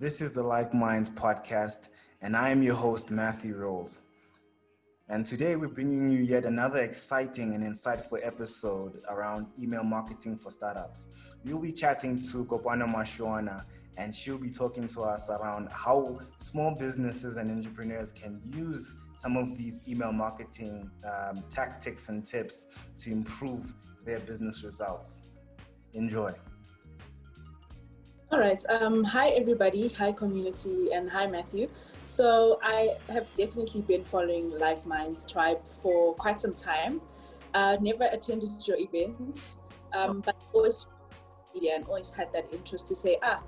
This is the Like Minds podcast, and I am your host, Matthew Rolls. And today we're bringing you yet another exciting and insightful episode around email marketing for startups. We'll be chatting to Kopano Mashuana, and she'll be talking to us around how small businesses and entrepreneurs can use some of these email marketing um, tactics and tips to improve their business results. Enjoy. All right. Um, hi, everybody. Hi, community. And hi, Matthew. So, I have definitely been following Like Minds Tribe for quite some time. Uh, never attended your events, um, but always media and always had that interest to say, ah,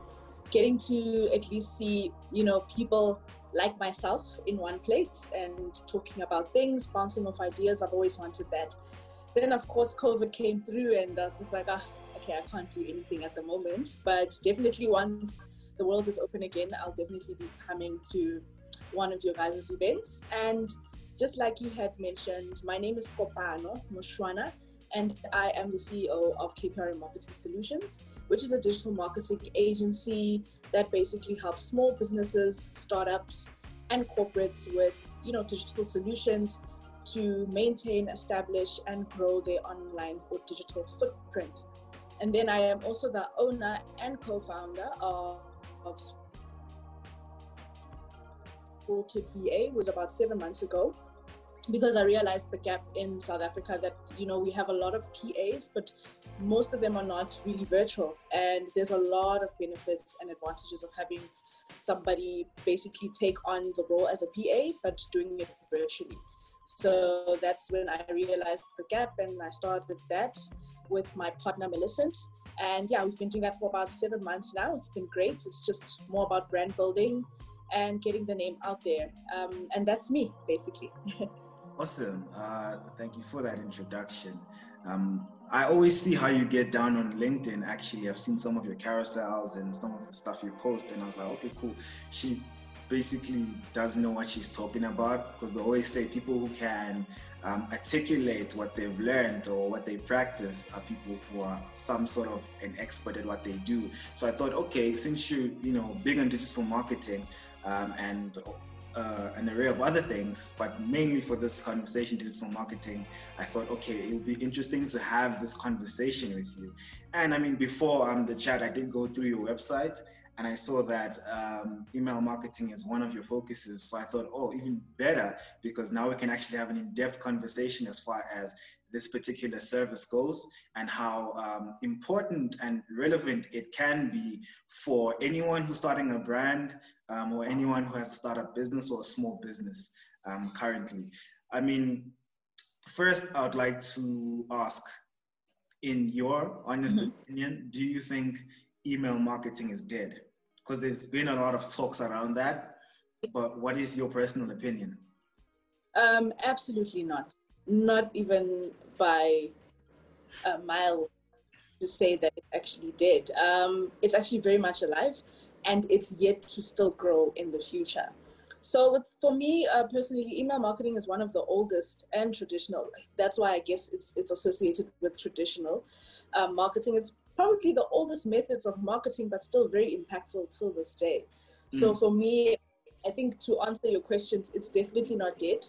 getting to at least see, you know, people like myself in one place and talking about things, bouncing off ideas. I've always wanted that. Then, of course, COVID came through, and I was just like, ah, okay, I can't do anything at the moment, but definitely once the world is open again, I'll definitely be coming to one of your guys' events. And just like he had mentioned, my name is Kopano Mushwana, and I am the CEO of KPR Marketing Solutions, which is a digital marketing agency that basically helps small businesses, startups, and corporates with you know digital solutions to maintain, establish, and grow their online or digital footprint. And then I am also the owner and co-founder of, of Sported VA, was about seven months ago, because I realized the gap in South Africa that you know we have a lot of PAs, but most of them are not really virtual, and there's a lot of benefits and advantages of having somebody basically take on the role as a PA, but doing it virtually. So that's when I realized the gap, and I started that with my partner Millicent. And yeah, we've been doing that for about seven months now. It's been great. It's just more about brand building and getting the name out there. Um, and that's me, basically. awesome. Uh, thank you for that introduction. Um, I always see how you get down on LinkedIn. Actually, I've seen some of your carousels and some of the stuff you post, and I was like, okay, cool. She basically doesn't know what she's talking about because they always say people who can um, articulate what they've learned or what they practice are people who are some sort of an expert at what they do. So I thought, okay, since you're you know big on digital marketing um, and uh, an array of other things, but mainly for this conversation, digital marketing, I thought, okay, it would be interesting to have this conversation with you. And I mean, before um, the chat, I did go through your website and I saw that um, email marketing is one of your focuses. So I thought, oh, even better because now we can actually have an in-depth conversation as far as this particular service goes and how um, important and relevant it can be for anyone who's starting a brand um, or anyone who has a startup business or a small business um, currently. I mean, first, I would like to ask, in your honest mm-hmm. opinion, do you think email marketing is dead? Because there's been a lot of talks around that. But what is your personal opinion? Um, absolutely not. Not even by a mile to say that it's actually dead. Um, it's actually very much alive and it's yet to still grow in the future. So with, for me uh, personally, email marketing is one of the oldest and traditional. That's why I guess it's it's associated with traditional um, marketing. It's probably the oldest methods of marketing, but still very impactful till this day. Mm. So for me, I think to answer your questions, it's definitely not dead.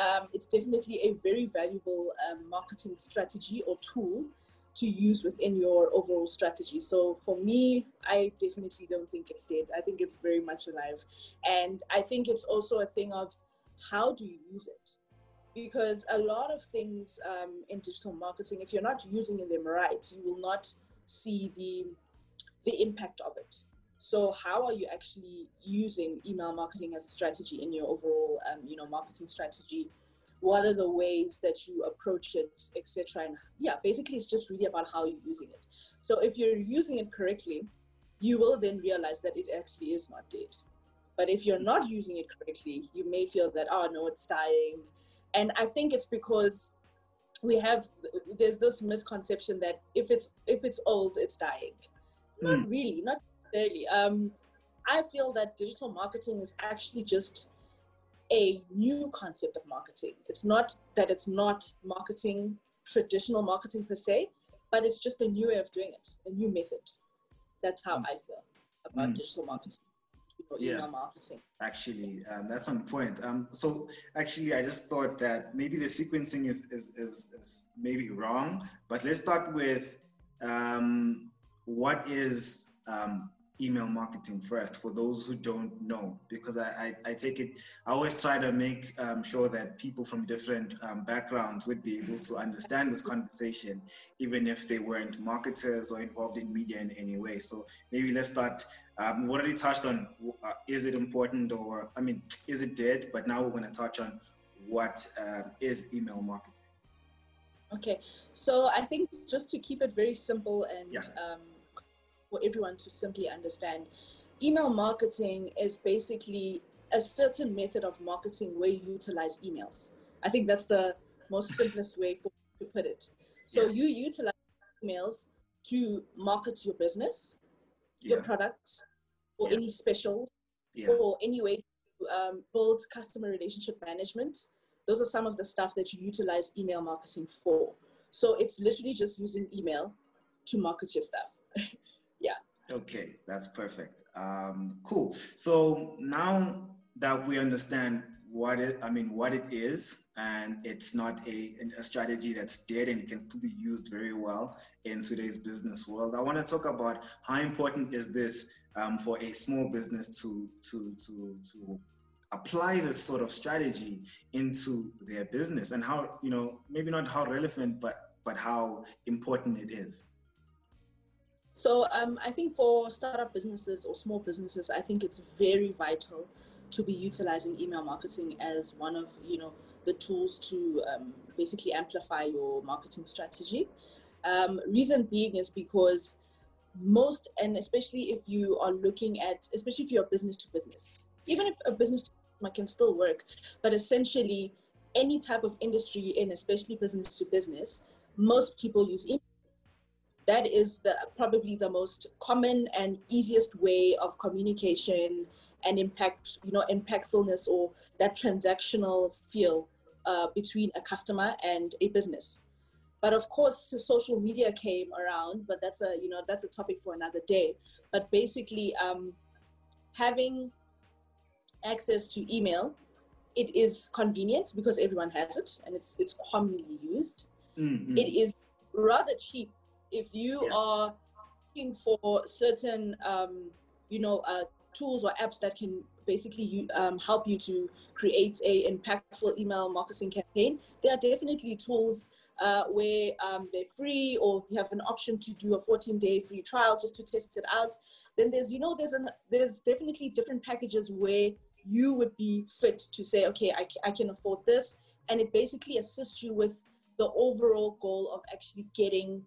Um, it's definitely a very valuable um, marketing strategy or tool to use within your overall strategy. So for me, I definitely don't think it's dead. I think it's very much alive. And I think it's also a thing of how do you use it? Because a lot of things um, in digital marketing, if you're not using them right, you will not see the the impact of it. So how are you actually using email marketing as a strategy in your overall, um, you know, marketing strategy? What are the ways that you approach it, etc. And yeah, basically, it's just really about how you're using it. So if you're using it correctly, you will then realize that it actually is not dead. But if you're not using it correctly, you may feel that oh no, it's dying. And I think it's because we have there's this misconception that if it's if it's old it's dying not hmm. really not necessarily um i feel that digital marketing is actually just a new concept of marketing it's not that it's not marketing traditional marketing per se but it's just a new way of doing it a new method that's how mm. i feel about mm. digital marketing you know, email yeah, marketing. Actually, um, that's on point. Um, so actually, I just thought that maybe the sequencing is, is, is, is maybe wrong, but let's start with um, what is um, email marketing first for those who don't know because I, I, I take it i always try to make um, sure that people from different um, backgrounds would be able to understand this conversation even if they weren't marketers or involved in media in any way. So maybe let's start um, we already touched on uh, is it important or i mean is it dead? But now we're going to touch on what uh, is email marketing. Okay so i think just to keep it very simple and yeah. um, for everyone to simply understand. Email marketing is basically a certain method of marketing where you utilize emails. I think that's the most simplest way for to put it. So yeah. you utilize emails to market your business, your products, or yeah. any specials, or any way to um, build customer relationship management. Those are some of the stuff that you utilize email marketing for. So it's literally just using email to market your stuff. Okay, that's perfect. Um, cool. So now that we understand what it, I mean, what it is, and it's not a, a strategy that's dead and can still be used very well in today's business world. I want to talk about how important is this um, for a small business to to to to apply this sort of strategy into their business and how you know maybe not how relevant but but how important it is so um, I think for startup businesses or small businesses, I think it's very vital to be utilizing email marketing as one of you know the tools to um, basically amplify your marketing strategy. Um, reason being is because most and especially if you are looking at especially if you're business to business even if a business to can still work but essentially any type of industry in especially business to business most people use email that is the probably the most common and easiest way of communication and impact you know impactfulness or that transactional feel uh, between a customer and a business. But of course social media came around but that's a you know that's a topic for another day. But basically um, having access to email it is convenient because everyone has it and it's it's commonly used. Mm-hmm. it is rather cheap if you yeah. are looking for certain um, you know uh, tools or apps that can basically um, help you to create a impactful email marketing campaign there are definitely tools uh, where um, they're free or you have an option to do a 14 day free trial just to test it out then there's you know there's an there's definitely different packages where you would be fit to say okay I, I can afford this and it basically assists you with the overall goal of actually getting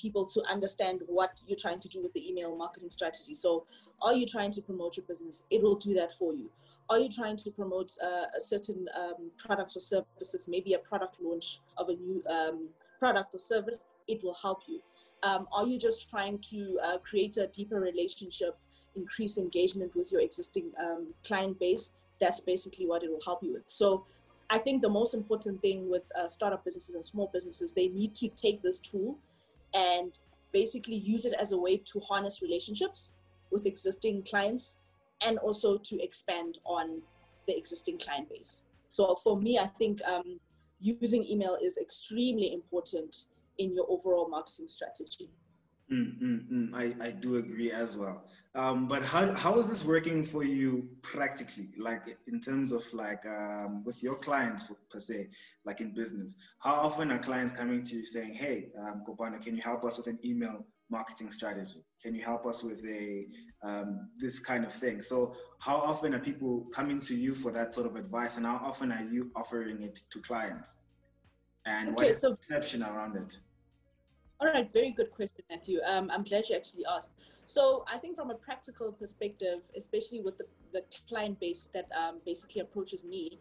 people to understand what you're trying to do with the email marketing strategy. So, are you trying to promote your business? It will do that for you. Are you trying to promote uh, a certain um, products or services, maybe a product launch of a new um, product or service? It will help you. Um, are you just trying to uh, create a deeper relationship, increase engagement with your existing um, client base? That's basically what it will help you with. So, I think the most important thing with uh, startup businesses and small businesses, they need to take this tool and basically use it as a way to harness relationships with existing clients and also to expand on the existing client base. So for me, I think um, using email is extremely important in your overall marketing strategy. Mm, mm, mm. I, I do agree as well. Um, but how, how is this working for you practically? Like in terms of like um, with your clients per se, like in business, how often are clients coming to you saying, "Hey, um, can you help us with an email marketing strategy? Can you help us with a um, this kind of thing?" So how often are people coming to you for that sort of advice, and how often are you offering it to clients? And okay, what is so- the perception around it? All right, very good question, Matthew. Um, I'm glad you actually asked. So I think from a practical perspective, especially with the, the client base that um, basically approaches me,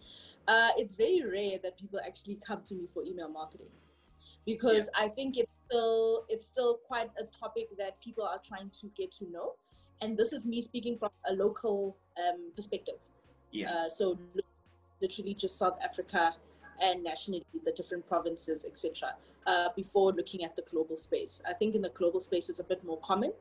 uh, it's very rare that people actually come to me for email marketing because yeah. I think it's still it's still quite a topic that people are trying to get to know, and this is me speaking from a local um, perspective. Yeah. Uh, so literally just South Africa and nationally the different provinces, etc. Uh, before looking at the global space. I think in the global space it's a bit more common,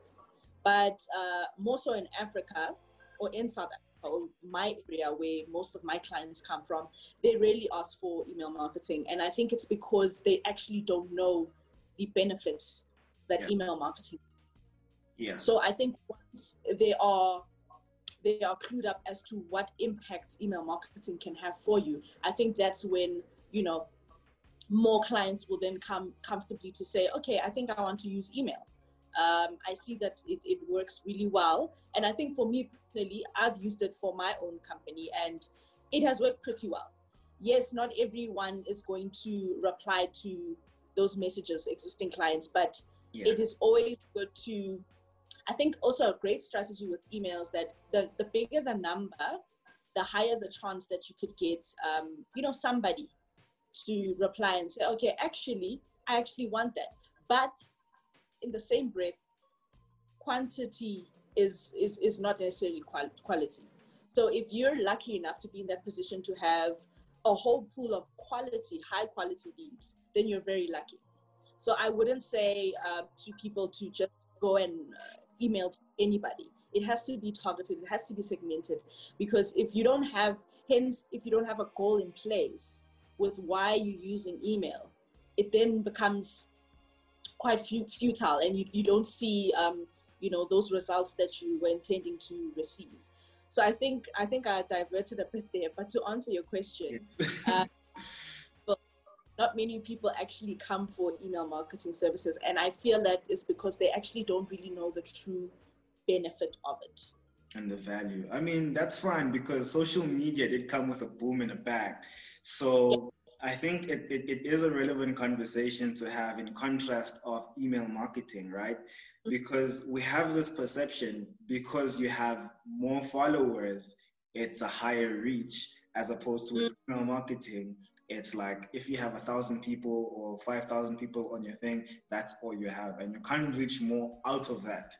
but uh, more so in Africa, or in South Africa, or my area where most of my clients come from, they rarely ask for email marketing. And I think it's because they actually don't know the benefits that yeah. email marketing. Yeah. So I think once they are they are clued up as to what impact email marketing can have for you, I think that's when you know more clients will then come comfortably to say, okay, I think I want to use email. Um, I see that it, it works really well. And I think for me personally, I've used it for my own company and it has worked pretty well. Yes, not everyone is going to reply to those messages, existing clients, but yeah. it is always good to, I think also a great strategy with emails that the, the bigger the number, the higher the chance that you could get, um, you know, somebody to reply and say, okay, actually, I actually want that. But in the same breath, quantity is is is not necessarily qual- quality. So if you're lucky enough to be in that position to have a whole pool of quality, high quality leads, then you're very lucky. So I wouldn't say uh, to people to just go and uh, email anybody. It has to be targeted. It has to be segmented because if you don't have, hence, if you don't have a goal in place with why you're using email, it then becomes quite futile and you, you don't see um, you know those results that you were intending to receive so i think i think i diverted a bit there but to answer your question uh, not many people actually come for email marketing services and i feel that is because they actually don't really know the true benefit of it and the value i mean that's fine because social media did come with a boom and a bag so I think it, it, it is a relevant conversation to have in contrast of email marketing, right? Because we have this perception because you have more followers, it's a higher reach as opposed to mm-hmm. email marketing. It's like if you have a thousand people or 5,000 people on your thing, that's all you have. And you can't reach more out of that.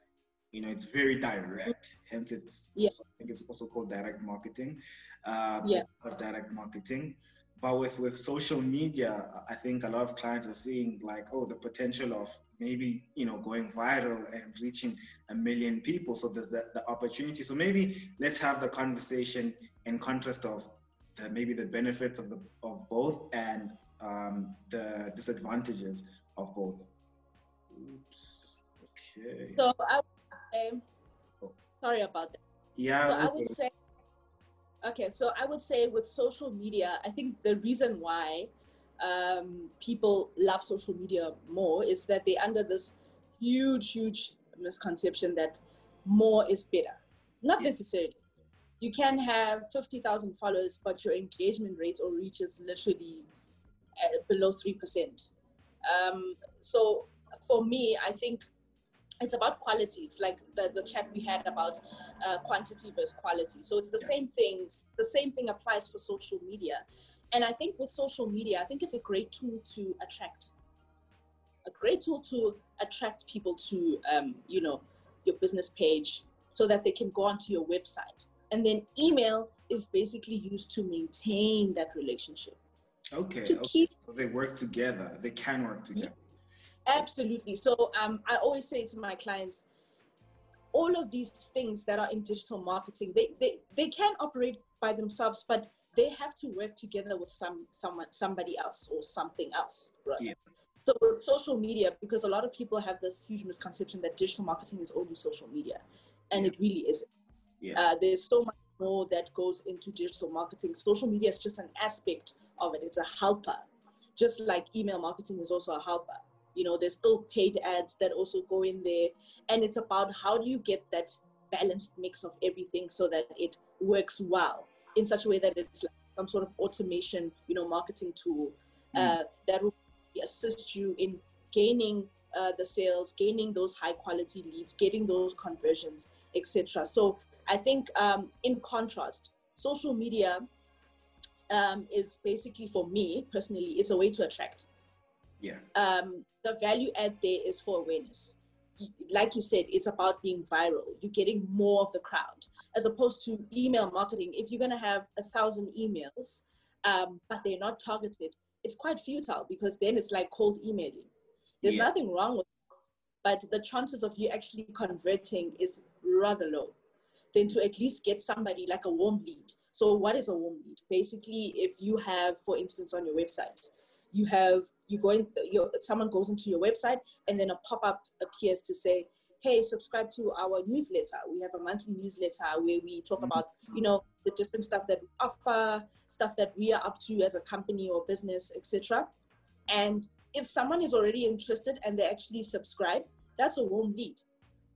You know, it's very direct. Hence, it's, yeah. I think it's also called direct marketing. Uh, yeah. Direct marketing but with with social media i think a lot of clients are seeing like oh the potential of maybe you know going viral and reaching a million people so there's the, the opportunity so maybe let's have the conversation in contrast of the maybe the benefits of the of both and um, the disadvantages of both oops okay so i would say, sorry about that yeah so okay. i would say Okay, so I would say with social media, I think the reason why um, people love social media more is that they're under this huge, huge misconception that more is better. Not necessarily. You can have 50,000 followers, but your engagement rate or reach is literally uh, below 3%. Um, so for me, I think it's about quality. It's like the, the chat we had about uh, quantity versus quality. So it's the yeah. same things. The same thing applies for social media. And I think with social media, I think it's a great tool to attract. A great tool to attract people to, um, you know, your business page so that they can go onto your website. And then email is basically used to maintain that relationship. Okay. To okay. Keep, so they work together. They can work together. Absolutely. So um, I always say to my clients, all of these things that are in digital marketing, they, they, they can operate by themselves, but they have to work together with some someone somebody else or something else. Right. Yeah. So with social media, because a lot of people have this huge misconception that digital marketing is only social media, and yeah. it really isn't. Yeah. Uh, there's so much more that goes into digital marketing. Social media is just an aspect of it. It's a helper, just like email marketing is also a helper you know there's still paid ads that also go in there and it's about how do you get that balanced mix of everything so that it works well in such a way that it's like some sort of automation you know marketing tool mm. uh, that will assist you in gaining uh, the sales gaining those high quality leads getting those conversions etc so i think um, in contrast social media um, is basically for me personally it's a way to attract. Yeah. Um, the value add there is for awareness. Like you said it's about being viral. You're getting more of the crowd as opposed to email marketing. If you're going to have a thousand emails um, but they're not targeted it's quite futile because then it's like cold emailing. There's yeah. nothing wrong with it but the chances of you actually converting is rather low than to at least get somebody like a warm lead. So what is a warm lead? Basically, if you have, for instance, on your website, you have you go going your someone goes into your website and then a pop-up appears to say hey subscribe to our newsletter. We have a monthly newsletter where we talk mm-hmm. about you know the different stuff that we offer stuff that we are up to as a company or business etc and if someone is already interested and they actually subscribe that's a warm lead.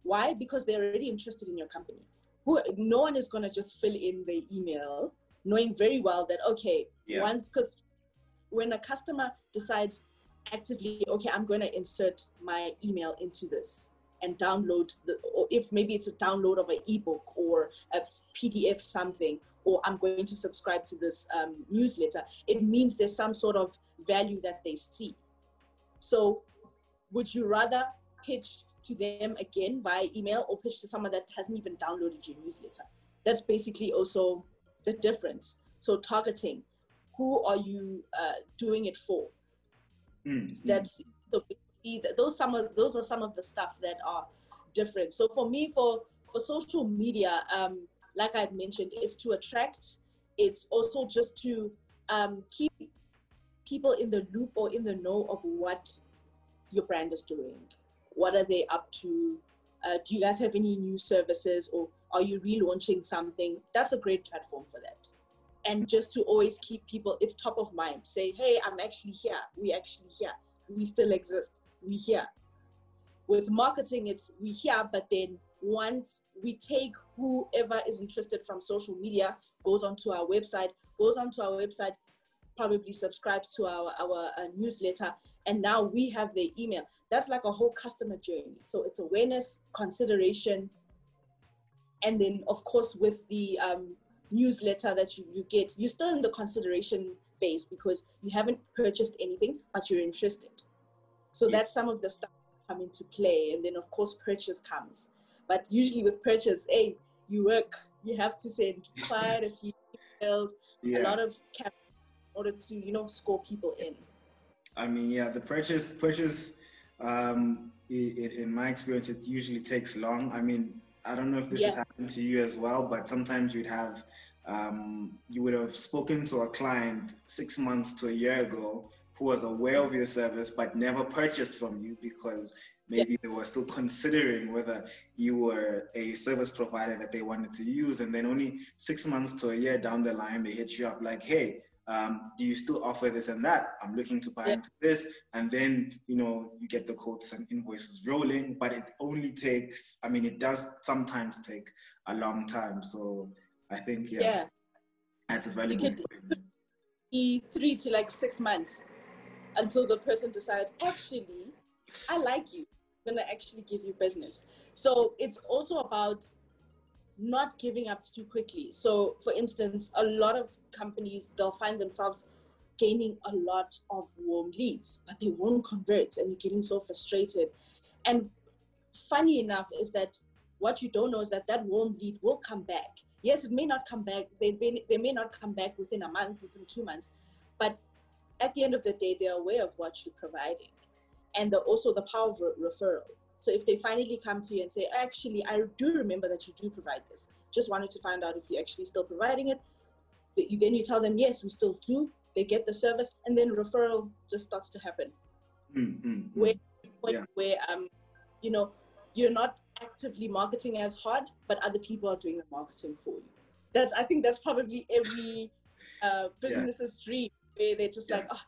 Why? Because they're already interested in your company Who, no one is going to just fill in the email knowing very well that okay yeah. once because when a customer decides actively okay i'm going to insert my email into this and download the or if maybe it's a download of an ebook or a pdf something or i'm going to subscribe to this um, newsletter it means there's some sort of value that they see so would you rather pitch to them again via email or pitch to someone that hasn't even downloaded your newsletter that's basically also the difference so targeting who are you uh, doing it for mm-hmm. that's those some of those are some of the stuff that are different. So for me, for for social media, um, like I mentioned, it's to attract. It's also just to um, keep people in the loop or in the know of what your brand is doing. What are they up to? Uh, do you guys have any new services or are you relaunching something? That's a great platform for that. And just to always keep people, it's top of mind. Say, hey, I'm actually here. We actually here. We still exist we here. With marketing, it's we here, but then once we take whoever is interested from social media, goes onto our website, goes onto our website, probably subscribes to our, our, our newsletter, and now we have their email. That's like a whole customer journey. So it's awareness, consideration, and then of course with the um, newsletter that you, you get, you're still in the consideration phase because you haven't purchased anything, but you're interested. So yeah. that's some of the stuff that come into play. And then of course purchase comes. But usually with purchase, hey, you work, you have to send quite a few emails, yeah. a lot of cap in order to, you know, score people in. I mean, yeah, the purchase purchase um, it, in my experience, it usually takes long. I mean, I don't know if this yeah. has happened to you as well, but sometimes you'd have um, you would have spoken to a client six months to a year ago who was aware of your service but never purchased from you because maybe yeah. they were still considering whether you were a service provider that they wanted to use and then only six months to a year down the line they hit you up like hey um, do you still offer this and that i'm looking to buy yeah. into this and then you know you get the quotes and invoices rolling but it only takes i mean it does sometimes take a long time so i think yeah, yeah. that's a very good point three to like six months until the person decides, actually, I like you. I'm gonna actually give you business. So it's also about not giving up too quickly. So, for instance, a lot of companies they'll find themselves gaining a lot of warm leads, but they won't convert, and you're getting so frustrated. And funny enough is that what you don't know is that that warm lead will come back. Yes, it may not come back. They may, they may not come back within a month, within two months, but at the end of the day, they're aware of what you're providing and also the power of re- referral. So if they finally come to you and say, actually, I do remember that you do provide this, just wanted to find out if you're actually still providing it, then you tell them, yes, we still do. They get the service, and then referral just starts to happen. Mm-hmm. Where, yeah. where um, you know, you're not actively marketing as hard, but other people are doing the marketing for you. That's I think that's probably every uh, business's yeah. dream where they're just yeah. like, oh,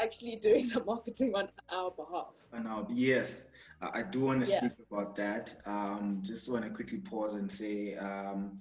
actually doing the marketing on our behalf. On our, yes, I do want to yeah. speak about that. Um, just want to quickly pause and say, um,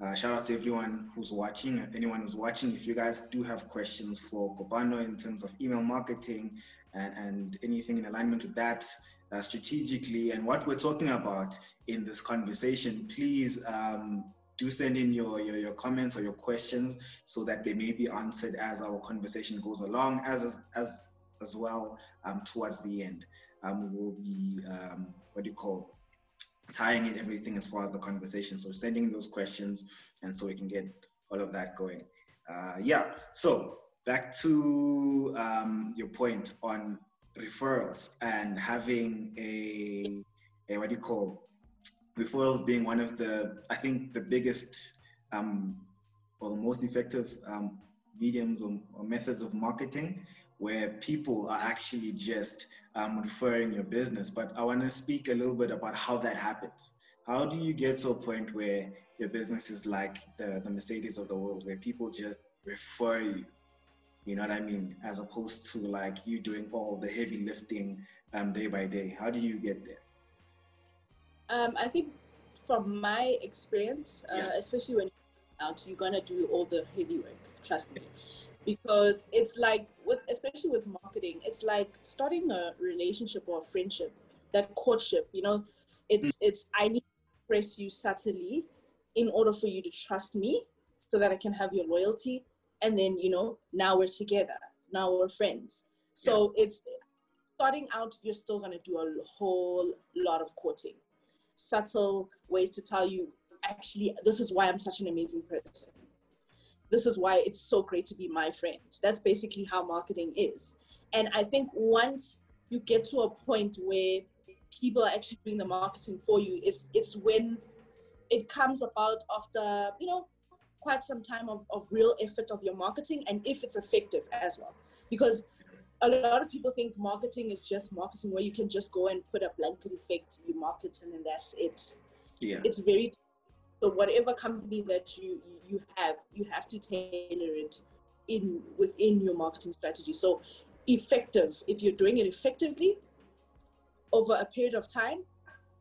uh, shout out to everyone who's watching, anyone who's watching. If you guys do have questions for Kopano in terms of email marketing and, and anything in alignment with that uh, strategically and what we're talking about in this conversation, please um, do send in your, your, your, comments or your questions so that they may be answered as our conversation goes along, as as as well um, towards the end. Um, we will be um, what do you call tying in everything as far as the conversation. So sending those questions, and so we can get all of that going. Uh, yeah. So back to um, your point on referrals and having a, a what do you call referrals being one of the, I think, the biggest um, or the most effective um, mediums or, or, methods of marketing where people are actually just um, referring your business. But I want to speak a little bit about how that happens. How do you get to a point where your business is like the, the Mercedes of the world, where people just refer you? You know what I mean? As opposed to like you doing all the heavy lifting um, day by day. How do you get there? Um, I think from my experience, uh, yeah. especially when you're out, you're gonna do all the heavy work. Trust me, because it's like with especially with marketing, it's like starting a relationship or a friendship. That courtship, you know, it's mm. it's I need to press you subtly in order for you to trust me, so that I can have your loyalty, and then you know now we're together, now we're friends. So yeah. it's starting out, you're still gonna do a whole lot of courting subtle ways to tell you actually this is why i'm such an amazing person. This is why it's so great to be my friend. That's basically how marketing is. And i think once you get to a point where people are actually doing the marketing for you it's it's when it comes about after you know quite some time of, of real effort of your marketing and if it's effective as well. Because a lot of people think marketing is just marketing where you can just go and put a blanket effect, you market and then that's it. Yeah. It's very so whatever company that you you have, you have to tailor it in within your marketing strategy. So effective, if you're doing it effectively over a period of time,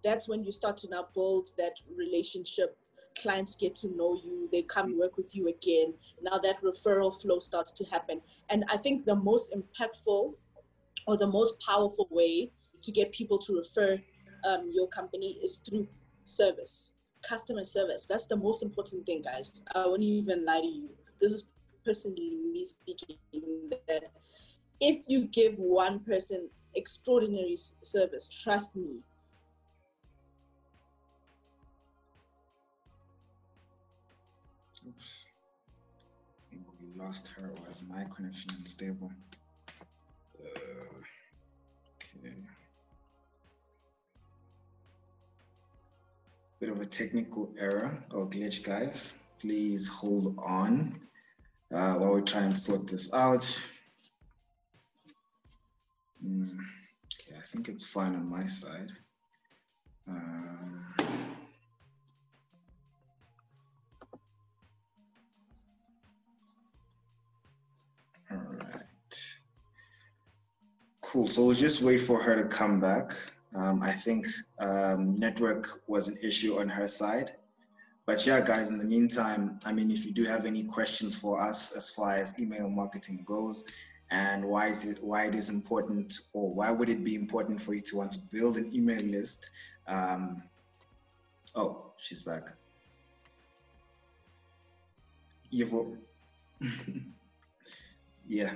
that's when you start to now build that relationship clients get to know you, they come work with you again. Now that referral flow starts to happen. And I think the most impactful or the most powerful way to get people to refer um, your company is through service, customer service. That's the most important thing, guys. I won't even lie to you. This is personally me speaking that if you give one person extraordinary service, trust me, Oops. I think we lost her is my connection unstable? Uh, okay. Bit of a technical error or glitch, guys. Please hold on uh, while we try and sort this out. Mm, okay, I think it's fine on my side. Um, Cool. So we'll just wait for her to come back. Um, I think um, network was an issue on her side. But yeah, guys, in the meantime, I mean, if you do have any questions for us as far as email marketing goes, and why is it why it is important or why would it be important for you to want to build an email list um, oh she's back. Yeah.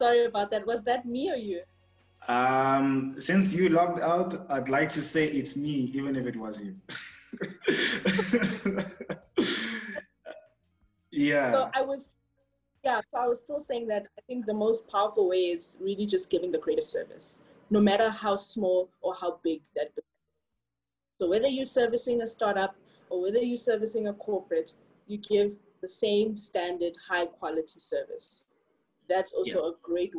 Sorry about that. Was that me or you? Um, since you logged out, I'd like to say it's me, even if it was you. yeah. So I was, yeah, so I was still saying that I think the most powerful way is really just giving the creative service, no matter how small or how big that. So whether you're servicing a startup or whether you're servicing a corporate, you give the same standard high quality service. That's also yeah. a great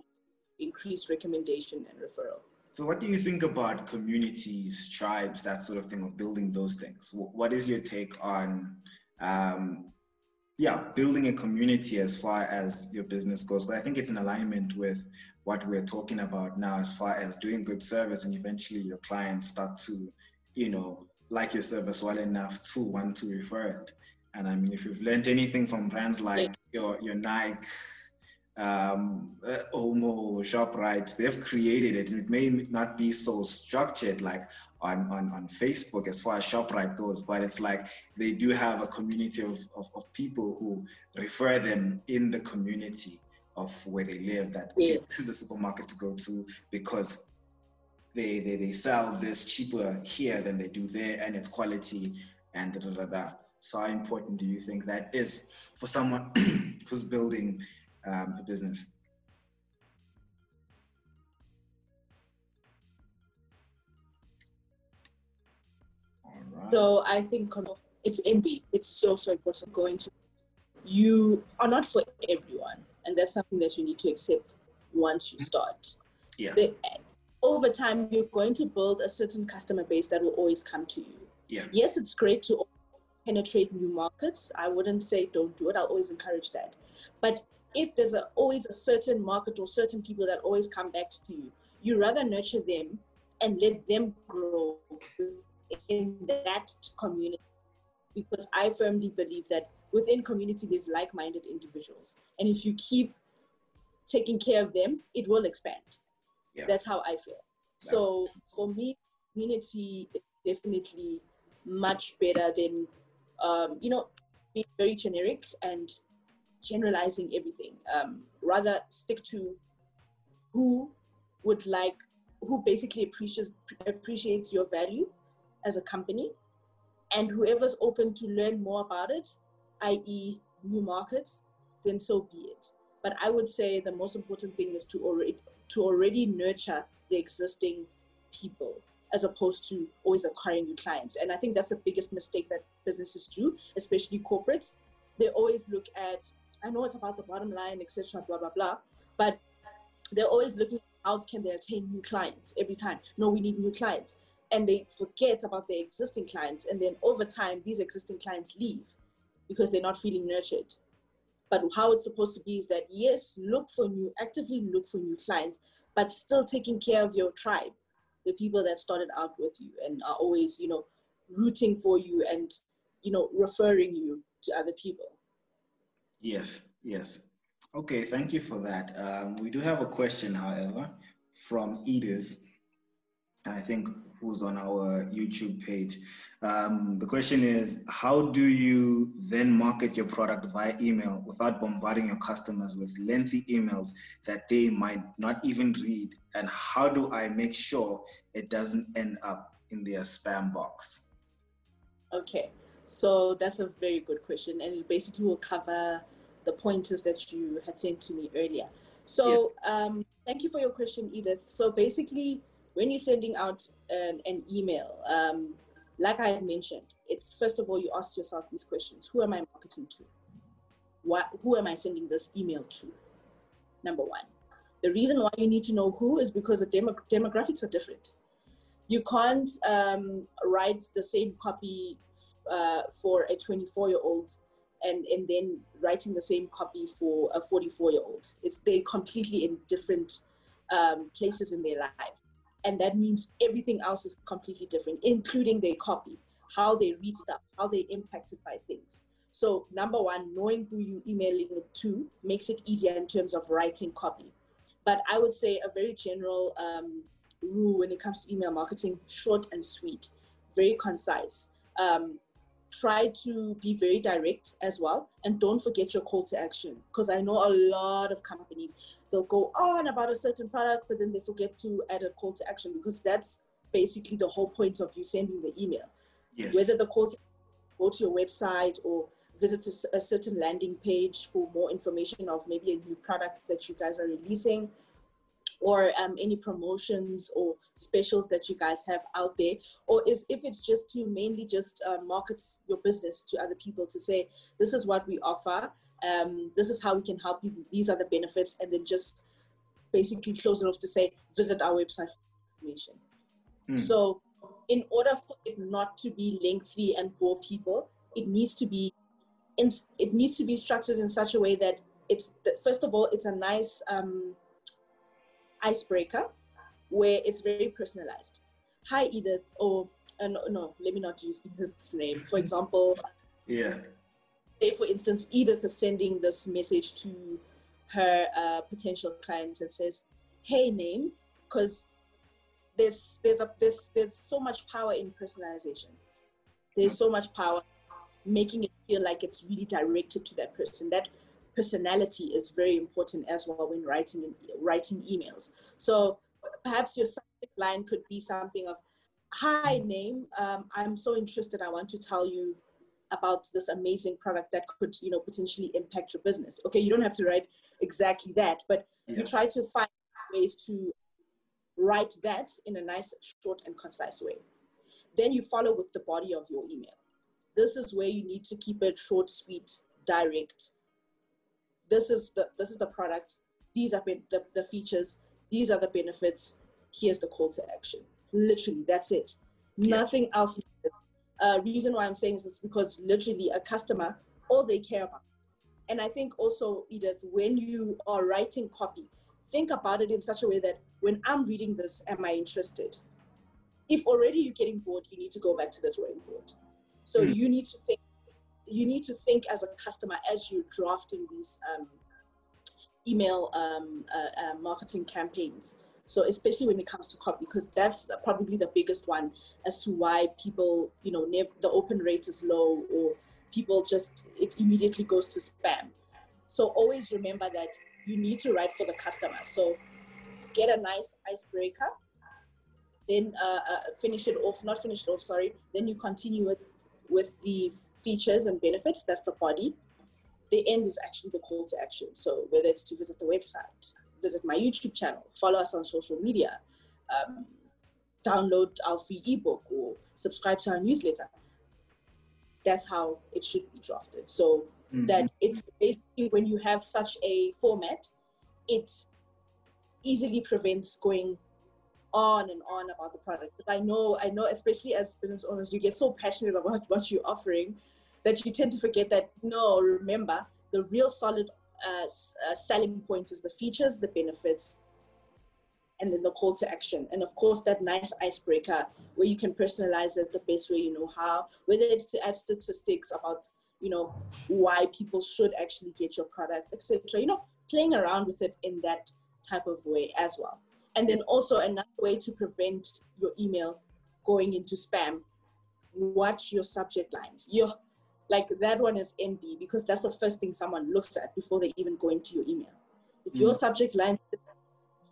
increased recommendation and referral. So, what do you think about communities, tribes, that sort of thing, of building those things? What is your take on, um, yeah, building a community as far as your business goes? But I think it's in alignment with what we're talking about now, as far as doing good service, and eventually your clients start to, you know, like your service well enough to want to refer it. And I mean, if you've learned anything from brands like your your Nike, um, uh, Omo, Shoprite, they've created it. And it may not be so structured like on, on, on Facebook as far as Shoprite goes, but it's like they do have a community of, of, of people who refer them in the community of where they live that yes. get to the supermarket to go to because they, they, they sell this cheaper here than they do there and it's quality and da da da da. So how important do you think that is for someone who's building um, a business? So I think it's envy. It's so so important going to. You are not for everyone, and that's something that you need to accept once you start. Yeah. The, over time, you're going to build a certain customer base that will always come to you. Yeah. Yes, it's great to penetrate new markets. I wouldn't say don't do it. I'll always encourage that. But if there's a, always a certain market or certain people that always come back to you, you rather nurture them and let them grow in that community. Because I firmly believe that within community there's like-minded individuals, and if you keep taking care of them, it will expand. Yeah. That's how I feel. That's so for me, community is definitely much better than um, you know being very generic and generalizing everything. Um, rather stick to who would like who basically appreciates appreciates your value as a company and whoever's open to learn more about it i.e new markets then so be it. But i would say the most important thing is to already to already nurture the existing people as opposed to always acquiring new clients. And i think that's the biggest mistake that businesses do especially corporates. They always look at i know it's about the bottom line etc blah blah blah but they're always looking how can they attain new clients every time? No, we need new clients. And they forget about their existing clients. And then over time, these existing clients leave because they're not feeling nurtured. But how it's supposed to be is that, yes, look for new, actively look for new clients, but still taking care of your tribe, the people that started out with you and are always, you know, rooting for you and, you know, referring you to other people. Yes, yes. Okay, thank you for that. Um, we do have a question, however, from Edith, I think who's on our YouTube page. Um, the question is, how do you then market your product via email without bombarding your customers with lengthy emails that they might not even read? And how do I make sure it doesn't end up in their spam box? Okay, so that's a very good question, and it basically will cover the pointers that you had sent to me earlier. So um, thank you for your question, Edith. So basically, when you're sending out an, an email, um, like I had mentioned, it's first of all, you ask yourself these questions. Who am I marketing to? What, who am I sending this email to? Number one. The reason why you need to know who is because the demo, demographics are different. You can't um, write the same copy uh, for a 24 year old and and then writing the same copy for a 44 year old it's they're completely in different um, places in their life. And that means everything else is completely different including their copy how they read stuff how they're impacted by things. So number one knowing who you're emailing it to makes it easier in terms of writing copy. But i would say a very general um, rule when it comes to email marketing short and sweet very concise um, try to be very direct as well and don't forget your call to action because i know a lot of companies they'll go on about a certain product but then they forget to add a call to action because that's basically the whole point of you sending the email yes. whether the call to go to your website or visit a, a certain landing page for more information of maybe a new product that you guys are releasing or um, any promotions or specials that you guys have out there or is if it's just to mainly just uh, market your business to other people to say this is what we offer um, this is how we can help you these are the benefits and then just basically close it off to say visit our website for information mm. so in order for it not to be lengthy and bore people it needs to be in, it needs to be structured in such a way that it's first of all it's a nice um, icebreaker where it's very personalized. Hi, Edith, or uh, no, no, let me not use Edith's name. For example, yeah. Say, for instance, Edith is sending this message to her uh, potential client and says, "Hey, name," because there's there's a there's there's so much power in personalization. There's so much power making it feel like it's really directed to that person. That personality is very important as well when writing writing emails. So perhaps your subject line could be something of, "Hi, name. Um, I'm so interested. I want to tell you about this amazing product that could, you know, potentially impact your business." Okay, you don't have to write exactly that, but yeah. you try to find ways to write that in a nice, short, and concise way. Then you follow with the body of your email. This is where you need to keep it short, sweet, direct. This is the this is the product. These are the, the features. These are the benefits. Here's the call to action. Literally, that's it. Yeah. Nothing else. Uh, reason why I'm saying this is because literally a customer, all they care about. And I think also, Edith, when you are writing copy, think about it in such a way that when I'm reading this, am I interested? If already you're getting bored, you need to go back to the drawing board. So mm. you need to think. You need to think as a customer as you're drafting these um, email um, uh, uh, marketing campaigns. So especially when it comes to copy, because that's probably the biggest one as to why people, you know, the open rate is low or people just it immediately goes to spam. So always remember that you need to write for the customer. So get a nice icebreaker, then uh, uh, finish it off. Not finish it off, sorry. Then you continue it with the features and benefits. That's the body. The end is actually the call to action. So whether it's to visit the website, visit my YouTube channel, follow us on social media, um, download our free ebook, or subscribe to our newsletter. That's how it should be drafted. So mm-hmm. that it basically, when you have such a format, it easily prevents going on and on about the product. Because I know, I know, especially as business owners, you get so passionate about what you're offering that you tend to forget that no, remember, the real solid uh, uh, selling point is the features, the benefits, and then the call to action. And of course, that nice icebreaker where you can personalize it the best way you know how, whether it's to add statistics about, you know, why people should actually get your product, etc. You know, playing around with it in that type of way as well. And then also another way to prevent your email going into spam, watch your subject lines. Your like that one is NB because that's the first thing someone looks at before they even go into your email. If your mm. subject line is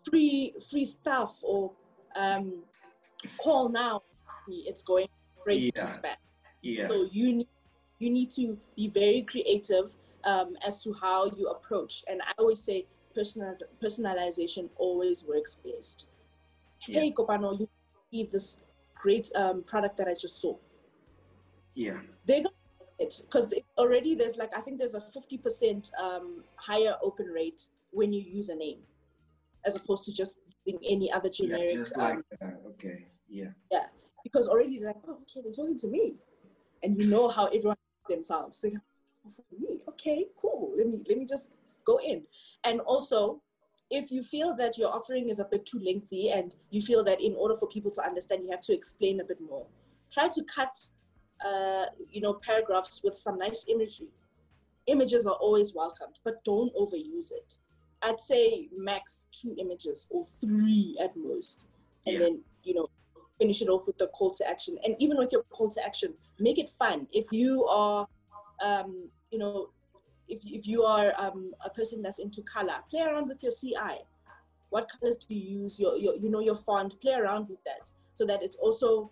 free free stuff or um, call now, it's going straight yeah. to spam. Yeah. So you need you need to be very creative um, as to how you approach. And I always say personaliz- personalization always works best. Yeah. Hey, Kopano, you need this great um, product that I just saw. Yeah. They're going it because already there's like I think there's a 50% um, higher open rate when you use a name as opposed to just using any other generic. Yeah, just like um, that. Okay. Yeah. Yeah, because already they're like, oh, okay, they're talking to me, and you know how everyone themselves. They go, oh, for me, okay, cool. Let me let me just go in, and also. If you feel that your offering is a bit too lengthy and you feel that in order for people to understand, you have to explain a bit more, try to cut uh, you know, paragraphs with some nice imagery. Images are always welcomed, but don't overuse it. I'd say max two images or three at most. And yeah. then, you know, finish it off with the call to action. And even with your call to action, make it fun. If you are, um, you know, if, if you are um, a person that's into color, play around with your CI. What colors do you use? Your, your, you know, your font, play around with that so that it's also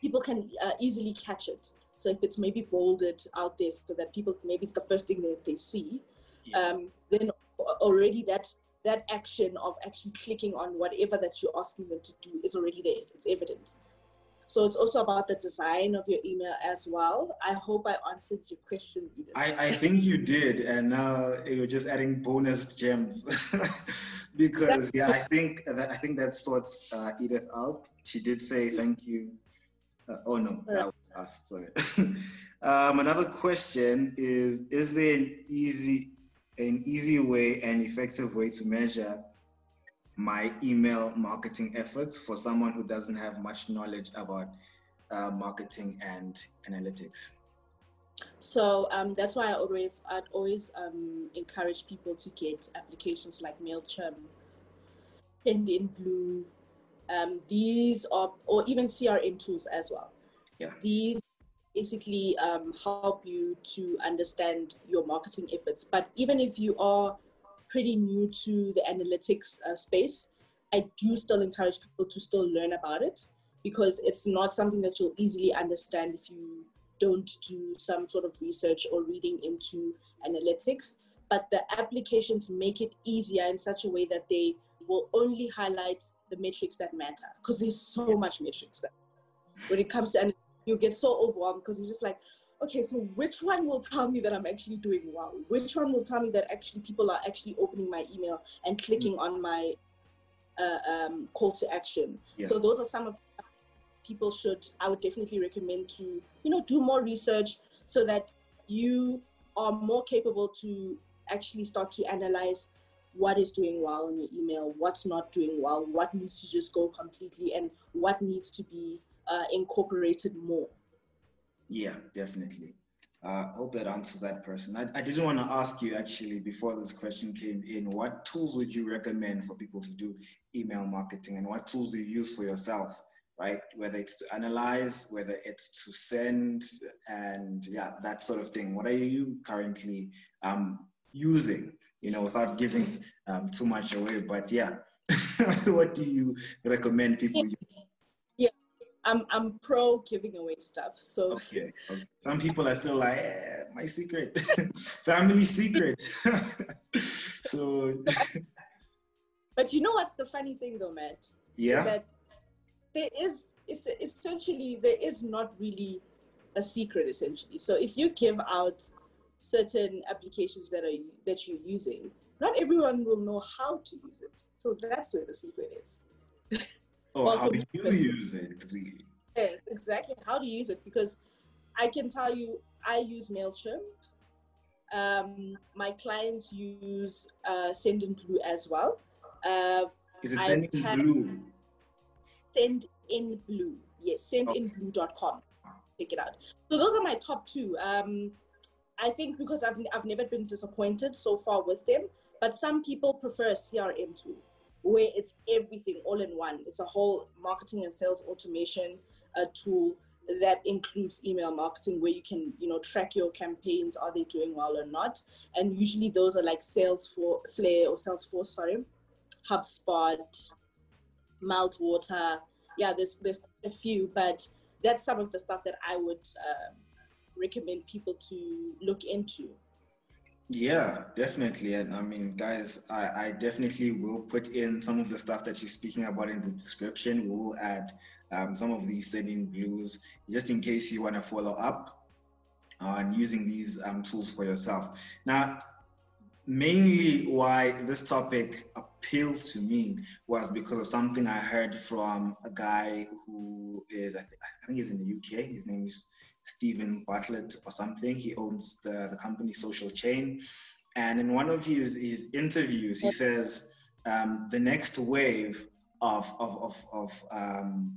people can uh, easily catch it. So if it's maybe bolded out there so that people, maybe it's the first thing that they see, yeah. um, then already that that action of actually clicking on whatever that you're asking them to do is already there. It's evident. So it's also about the design of your email as well. I hope I answered your question, Edith. I, I think you did, and now you're just adding bonus gems because yeah, I think that I think that sorts uh, Edith out. She did say thank you uh, oh no, that was us. Sorry. um, another question is: Is there an easy, an easy way and effective way to measure my email marketing efforts for someone who doesn't have much knowledge about uh, marketing and analytics? So um, that's why I always I'd always um, encourage people to get applications like Mailchimp, Sendinblue, um, these are, or even CRM tools as well. Yeah. These basically um, help you to understand your marketing efforts. But even if you are pretty new to the analytics uh, space, I do still encourage people to still learn about it because it's not something that you'll easily understand if you don't do some sort of research or reading into analytics. But the applications make it easier in such a way that they will only highlight the metrics that matter because there's so much metrics that when it comes to and you get so overwhelmed because you're just like okay so which one will tell me that i'm actually doing well which one will tell me that actually people are actually opening my email and clicking mm-hmm. on my uh, um, call to action yeah. so those are some of people should i would definitely recommend to you know do more research so that you are more capable to actually start to analyze what is doing well in your email, what's not doing well, what needs to just go completely, and what needs to be uh, incorporated more. Yeah, definitely. I uh, hope that answers that person. I, I didn't want to ask you actually before this question came in, what tools would you recommend for people to do email marketing and what tools do you use for yourself, right? Whether it's to analyze, whether it's to send and yeah, that sort of thing. What are you currently um, using, you know, without giving um, too much away, but yeah, what do you recommend people use? I'm I'm pro giving away stuff. So okay. Some people are still like, eh, my secret, family secret. so. but you know what's the funny thing though, Matt? Yeah. Is that there is it's essentially there is not really a secret essentially. So if you give out certain applications that are that you're using, not everyone will know how to use it. So that's where the secret is. Well, how do you use it? Yes, exactly. How do you use it? Because I can tell you, I use Mailchimp. Um, my clients use uh, Sendinblue as well. Uh, Is it Sendinblue? Send in Blue. Yes, sendinblue.com. Check it out. So those are my top two. Um, I think because I've, I've never been disappointed so far with them, but some people prefer CRM tool where it's everything all in one. It's a whole marketing and sales automation uh, tool that includes email marketing where you can you know track your campaigns are they doing well or not? And usually those are like salesforce flare or salesforce sorry. Hubspot meltwater. Yeah there's there's a few but that's some of the stuff that i would uh, recommend people to look into yeah, definitely. And I mean, guys, I, I definitely will put in some of the stuff that she's speaking about in the description. We will add um, some of these Sendinblues just in case you want to follow up on using these um, tools for yourself. Now, mainly why this topic appealed to me was because of something I heard from a guy who is, I, I think he's in the UK. His name is Steven Bartlett or something. He owns the, the company Social Chain. And in one of his, his interviews, he says um, the next wave of, of, of, of um,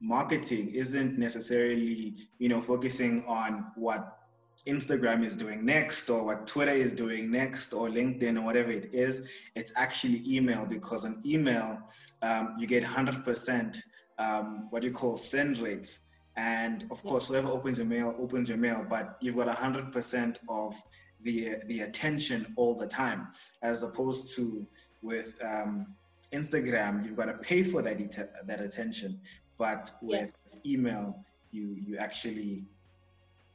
marketing isn't necessarily, you know, focusing on what Instagram is doing next or what Twitter is doing next or LinkedIn or whatever it is. It's actually email because on email, um, you get 100% um, what you call send rates. And of course, whoever opens your mail opens your mail, but you've got 100% of the, the attention all the time, as opposed to with um, Instagram, you've got to pay for that, that attention. But with yeah. email, you, you actually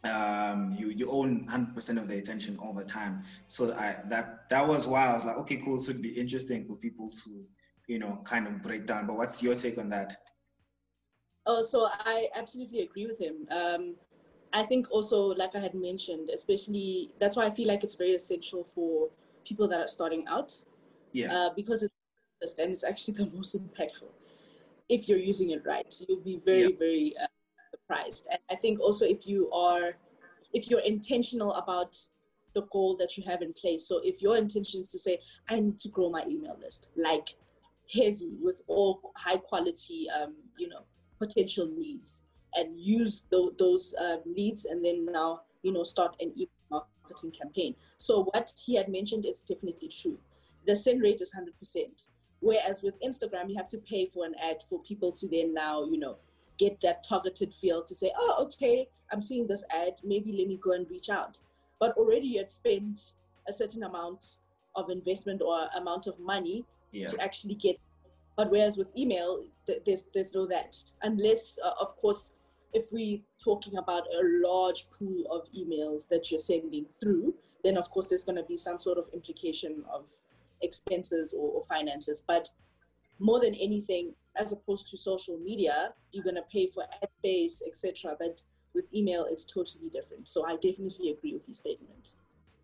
um, you you own 100% of the attention all the time. So I that that was why I was like, okay, cool. This would be interesting for people to, you know, kind of break down. But what's your take on that? Oh, so I absolutely agree with him. Um, I think also, like I had mentioned, especially that's why I feel like it's very essential for people that are starting out. Yeah. Uh, because it's and it's actually the most impactful. If you're using it right, you'll be very, very uh, surprised. And I think also if you are, if you're intentional about the goal that you have in place. So if your intention is to say, I need to grow my email list, like heavy with all high quality, um, you know, potential leads and use th- those um, leads and then now you know start an email marketing campaign. So what he had mentioned is definitely true. The send rate is 100% whereas with instagram you have to pay for an ad for people to then now you know get that targeted feel to say oh okay i'm seeing this ad. Maybe let me go and reach out. But already you had spent a certain amount of investment or amount of money yeah. to actually get but whereas with email, there's there's no that unless, uh, of course, if we're talking about a large pool of emails that you're sending through, then of course there's going to be some sort of implication of expenses or, or finances. But more than anything, as opposed to social media, you're gonna pay for ad space, etc. But with email, it's totally different. So I definitely agree with your statement.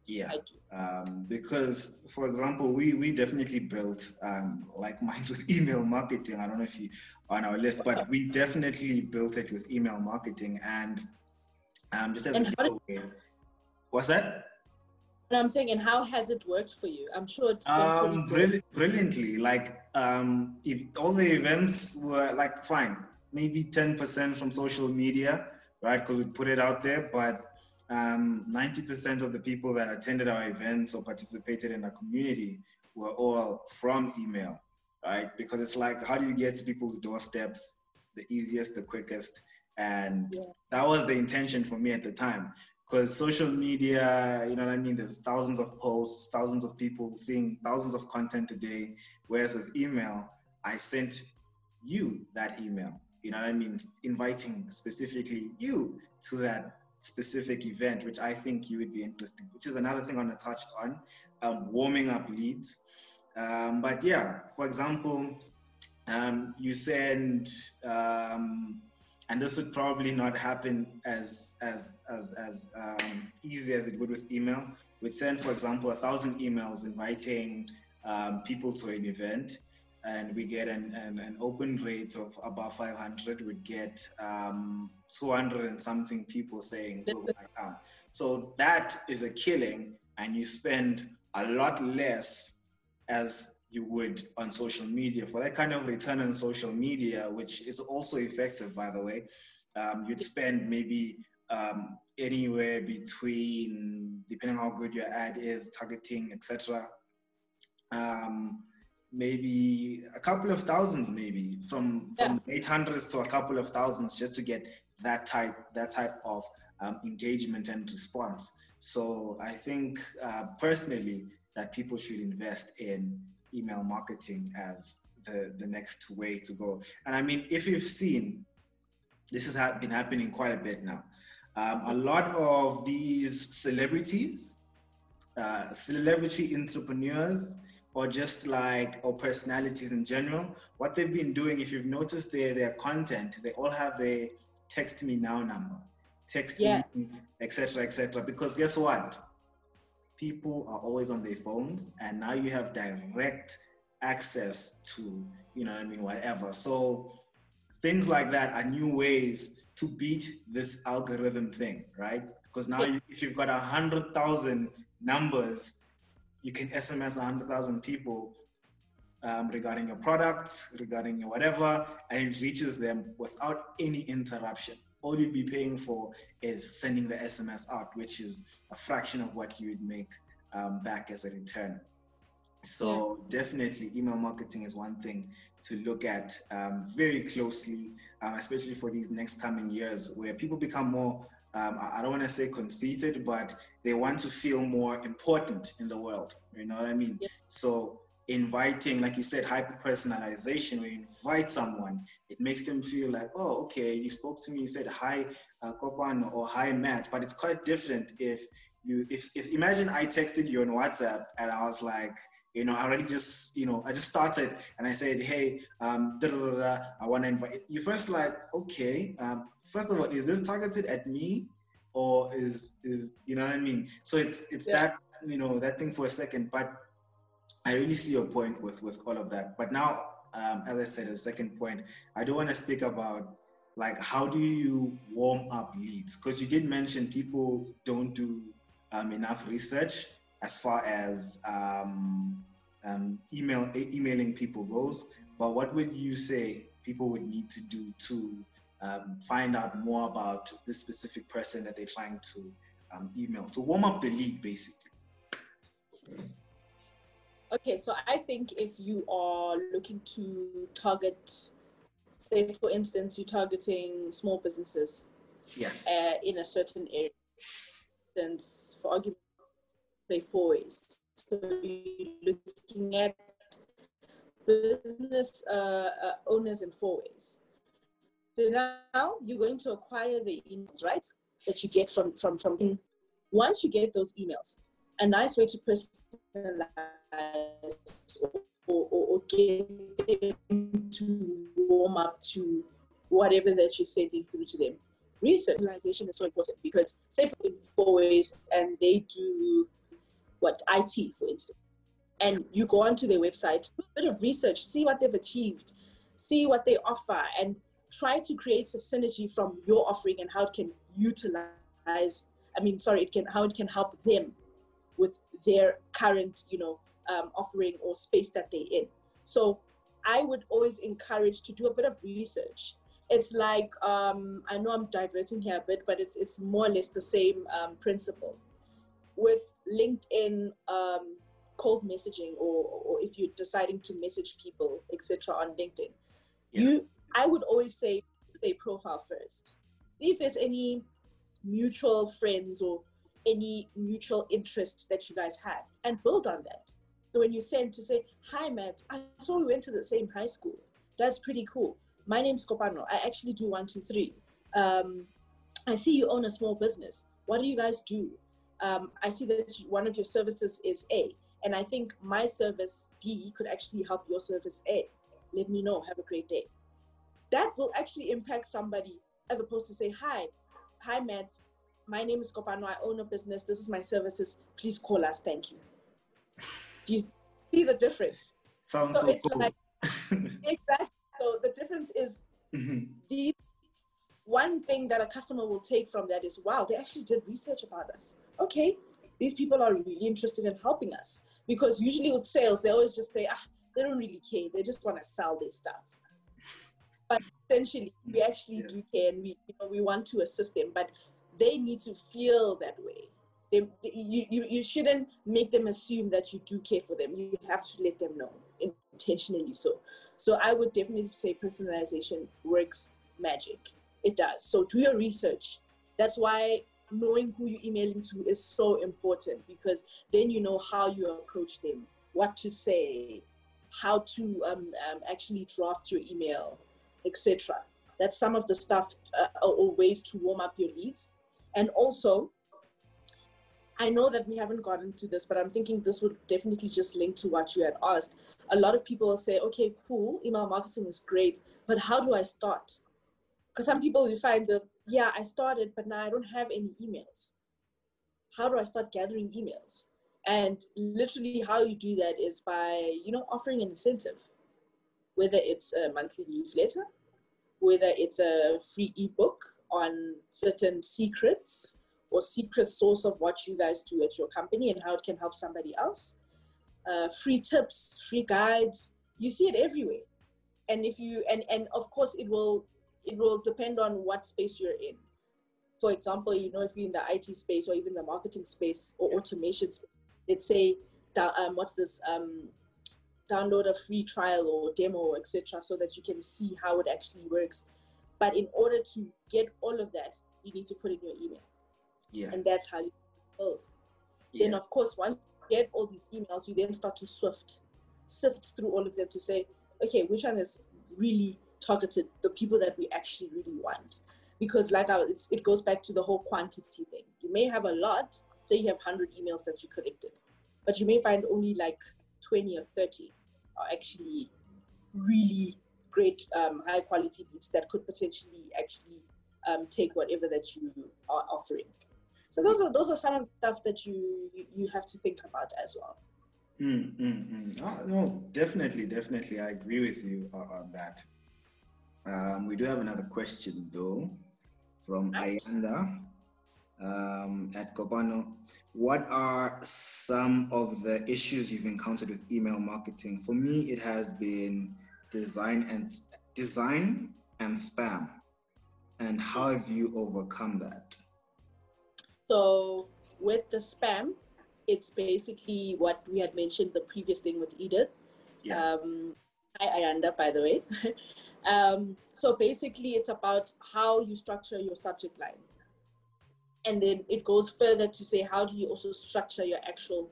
Yeah, um, because for example, we we definitely built um, like minds with email marketing. I don't know if you on our list, but we definitely built it with email marketing and um, just as and a did, what's that? And I'm saying, and how has it worked for you? I'm sure it's um, brilli- brilliantly. Like, um, if all the events were like fine, maybe 10% from social media, right? Because we put it out there, but um, 90% of the people that attended our events or participated in our community were all from email, right? Because it's like, how do you get to people's doorsteps the easiest, the quickest? And yeah. that was the intention for me at the time. Because social media, you know what I mean? There's thousands of posts, thousands of people seeing thousands of content a day. Whereas with email, I sent you that email. You know what I mean? Inviting specifically you to that specific event, which I think you would be interested, which is another thing I want to touch on, um, warming up leads. Um, but yeah, for example, um, you send, um, and this would probably not happen as as as as um, easy as it would with email. We'd send, for example, a thousand emails inviting um, people to an event, and we get an, an, an open rate of about 500 we get um, 200 and something people saying oh, so that is a killing and you spend a lot less as you would on social media. For that kind of return on social media which is also effective by the way um, you'd spend maybe um, anywhere between depending on how good your ad is targeting etc um, maybe a couple of thousands maybe from from yeah. 800s to a couple of thousands just to get that type that type of um, engagement and response. So i think uh, personally that people should invest in email marketing as the the next way to go. And i mean if you've seen this has been happening quite a bit now. Um, a lot of these celebrities uh, celebrity entrepreneurs or just like or personalities in general what they've been doing if you've noticed their their content they all have their text me now number text yeah. me etc etc because guess what? People are always on their phones and now you have direct access to you know i mean whatever. So things like that are new ways to beat this algorithm thing right? Because now you, if you've got a hundred thousand numbers you can SMS 100,000 people um, regarding your product, regarding your whatever, and it reaches them without any interruption. All you'd be paying for is sending the SMS out, which is a fraction of what you would make um, back as a return. So yeah. definitely, email marketing is one thing to look at um, very closely, um, especially for these next coming years, where people become more um, I don't want to say conceited, but they want to feel more important in the world. You know what I mean? Yeah. So inviting, like you said, hyper personalization, when you invite someone, it makes them feel like, oh, okay, you spoke to me, you said hi, uh, or hi, Matt. But it's quite different if you, if, if imagine I texted you on WhatsApp and I was like, you know, I already just, you know, I just started and I said, hey, um, I want to invite you. First, like, okay, um, first of all, is this targeted at me, or is is you know what I mean? So it's it's yeah. that you know that thing for a second, but I really see your point with with all of that. But now, um, as I said, the second point, I do want to speak about like how do you warm up leads? Because you did mention people don't do um, enough research as far as um, um, email emailing people goes. But what would you say people would need to do to um, find out more about this specific person that they're trying to um, email? To warm up the lead, basically. Okay, so I think if you are looking to target, say for instance, you're targeting small businesses, yeah, uh, in a certain area, since for argument say Fourways. So you're looking at business uh, uh, owners in Fourways. So now you're going to acquire the emails, right? That you get from from from. Mm. Once you get those emails, a nice way to personalize or, or, or get them to warm up to whatever that you're sending through to them. Research organization is so important because say Fourways, and they do what IT for instance, and you go onto their website, do a bit of research, see what they've achieved, see what they offer, and try to create a synergy from your offering and how it can utilize. I mean, sorry, it can how it can help them with their current, you know, um, offering or space that they're in. So I would always encourage to do a bit of research. It's like um, I know I'm diverting here a bit, but it's it's more or less the same um, principle. With LinkedIn um, cold messaging, or, or if you're deciding to message people, etc., on LinkedIn, yeah. you I would always say a profile first. See if there's any mutual friends or any mutual interest that you guys have, and build on that. So when you send to say, hi, Matt, I saw we went to the same high school. That's pretty cool. My name's Kopano. I actually do one, two, three. Um, I see you own a small business. What do you guys do? Um, I see that one of your services is A, and I think my service B could actually help your service A. Let me know. Have a great day. That will actually impact somebody as opposed to say, hi, hi, Matt. My name is Kopano. I own a business. This is my services. Please call us. Thank you. Do you see the difference? Sounds so, so it's cool. like exactly. So the difference is mm-hmm. the one thing that a customer will take from that is, wow, they actually did research about us. Okay, these people are really interested in helping us because usually with sales they always just say, ah, they don't really care. They just want to sell their stuff. But essentially, we actually yeah. do care and we, you know, we want to assist them. But they need to feel that way they, you, you, you shouldn't make them assume that you do care for them. You have to let them know intentionally so. So I would definitely say personalization works magic. It does. So do your research. That's why knowing who you're emailing to is so important because then you know how you approach them, what to say, how to um, um, actually draft your email, etc. That's some of the stuff uh, or ways to warm up your leads. And also, I know that we haven't gotten to this, but I'm thinking this would definitely just link to what you had asked. A lot of people say, okay, cool, email marketing is great, but how do I start? Because some people you find that, yeah, I started, but now I don't have any emails. How do I start gathering emails? And literally, how you do that is by, you know, offering an incentive, whether it's a monthly newsletter, whether it's a free ebook on certain secrets or secret source of what you guys do at your company and how it can help somebody else. Uh, free tips, free guides, you see it everywhere. And if you and and of course it will it will depend on what space you're in. For example, you know if you're in the IT space or even the marketing space or automation space, let's say um, what's this um, download a free trial or demo etc so that you can see how it actually works but in order to get all of that you need to put in your email yeah. And that's how you build. Yeah. Then, of course, once you get all these emails, you then start to swift, sift through all of them to say, okay, which one is really targeted, the people that we actually really want. Because, like, I, it goes back to the whole quantity thing. You may have a lot, say you have 100 emails that you collected, but you may find only like 20 or 30 are actually really great, um, high quality leads that could potentially actually um, take whatever that you are offering. So those are those are some of the stuff that you you have to think about as well. Mm, mm, mm. Oh, no, definitely, definitely, I agree with you on that. Um, we do have another question though from Ayanda um, at Kopano. What are some of the issues you've encountered with email marketing? For me, it has been design and design and spam. And how have you overcome that? So with the spam, it's basically what we had mentioned the previous thing with Edith. Yeah. Um, hi Ayanda, by the way. um, so basically, it's about how you structure your subject line, and then it goes further to say how do you also structure your actual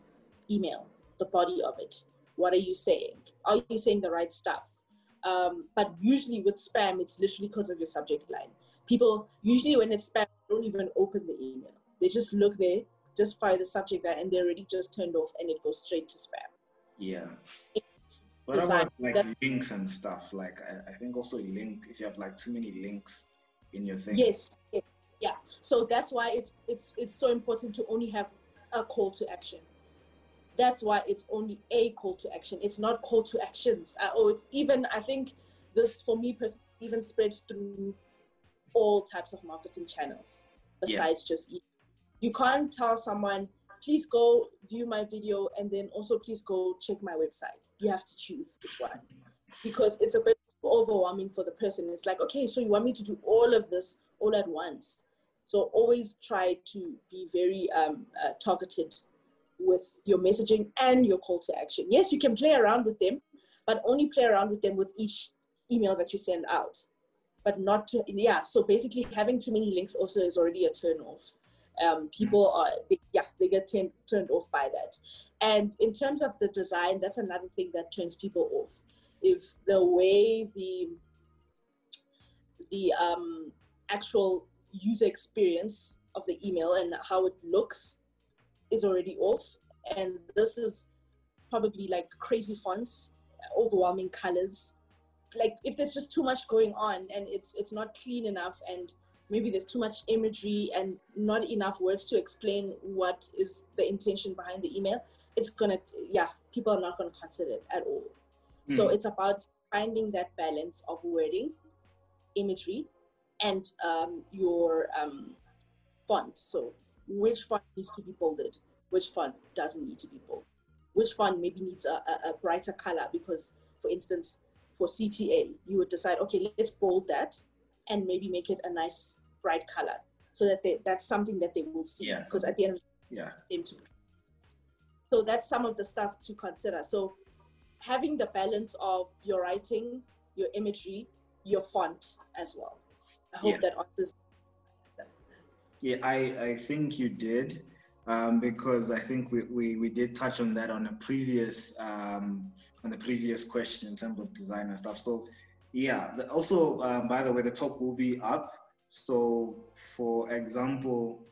email, the body of it. What are you saying? Are you saying the right stuff? Um, but usually with spam, it's literally because of your subject line. People usually when it's spam, don't even open the email they just look there, just by the subject there, and they're already just turned off, and it goes straight to spam. Yeah. What about like that, links and stuff? Like I, I, think also link if you have like too many links in your thing. Yes, yeah. So that's why it's it's it's so important to only have a call to action. That's why it's only a call to action. It's not call to actions. Uh, oh, it's even I think this for me personally even spreads through all types of marketing channels besides yeah. just you can't tell someone please go view my video and then also please go check my website. You have to choose which one because it's a bit overwhelming for the person. It's like, okay, so you want me to do all of this all at once. So always try to be very um, uh, targeted with your messaging and your call to action. Yes, you can play around with them, but only play around with them with each email that you send out. But not to, yeah, so basically having too many links also is already a turn off um, people are they, yeah they get t- turned off by that. And in terms of the design that's another thing that turns people off. If the way the the um, actual user experience of the email and how it looks is already off. And this is probably like crazy fonts overwhelming colors. Like if there's just too much going on and it's it's not clean enough and maybe there's too much imagery and not enough words to explain what is the intention behind the email, it's gonna, yeah, people are not gonna consider it at all. Mm. So hmm. it's about finding that balance of wording, imagery, and um, your um, font. So which font needs to be bolded, which font doesn't need to be bold, which font maybe needs a, a, a brighter color because, for instance, for CTA, you would decide, okay, let's bold that and maybe make it a nice bright color so that they, that's something that they will see. Because at the end of the yeah. to so that's some of the stuff to consider. So having the balance of your writing your imagery your font as well. I hope yeah. that answers. Yeah i i think you did um, because I think we, we, we did touch on that on a previous um, on the previous question in terms of design and stuff. So yeah. Also, um, by the way, the talk will be up. So, for example,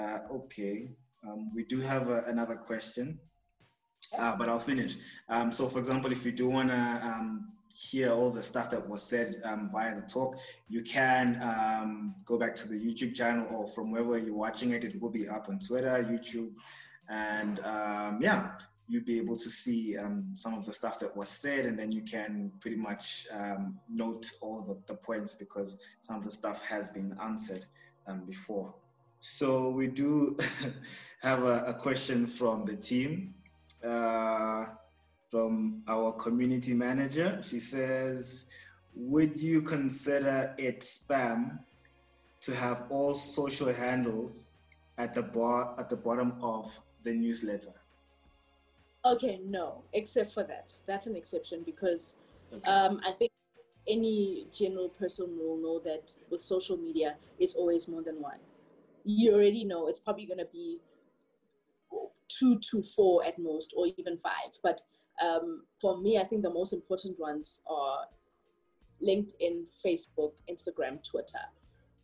uh, okay, um, we do have a, another question, uh, but I'll finish. Um, so, for example, if you do want to um, hear all the stuff that was said um, via the talk, you can um, go back to the YouTube channel or from wherever you're watching it. It will be up on Twitter, YouTube, and yeah, you'll be able to see um, some of the stuff that was said and then you can pretty much um, note all the, the, points because some of the stuff has been answered um, before. So we do have a, a, question from the team, uh, from our community manager. She says, would you consider it spam to have all social handles at the bar at the bottom of the newsletter? Okay, no, except for that. That's an exception because okay. um, I think any general person will know that with social media, it's always more than one. You already know it's probably going to be two to four at most, or even five. But um, for me, I think the most important ones are LinkedIn, Facebook, Instagram, Twitter.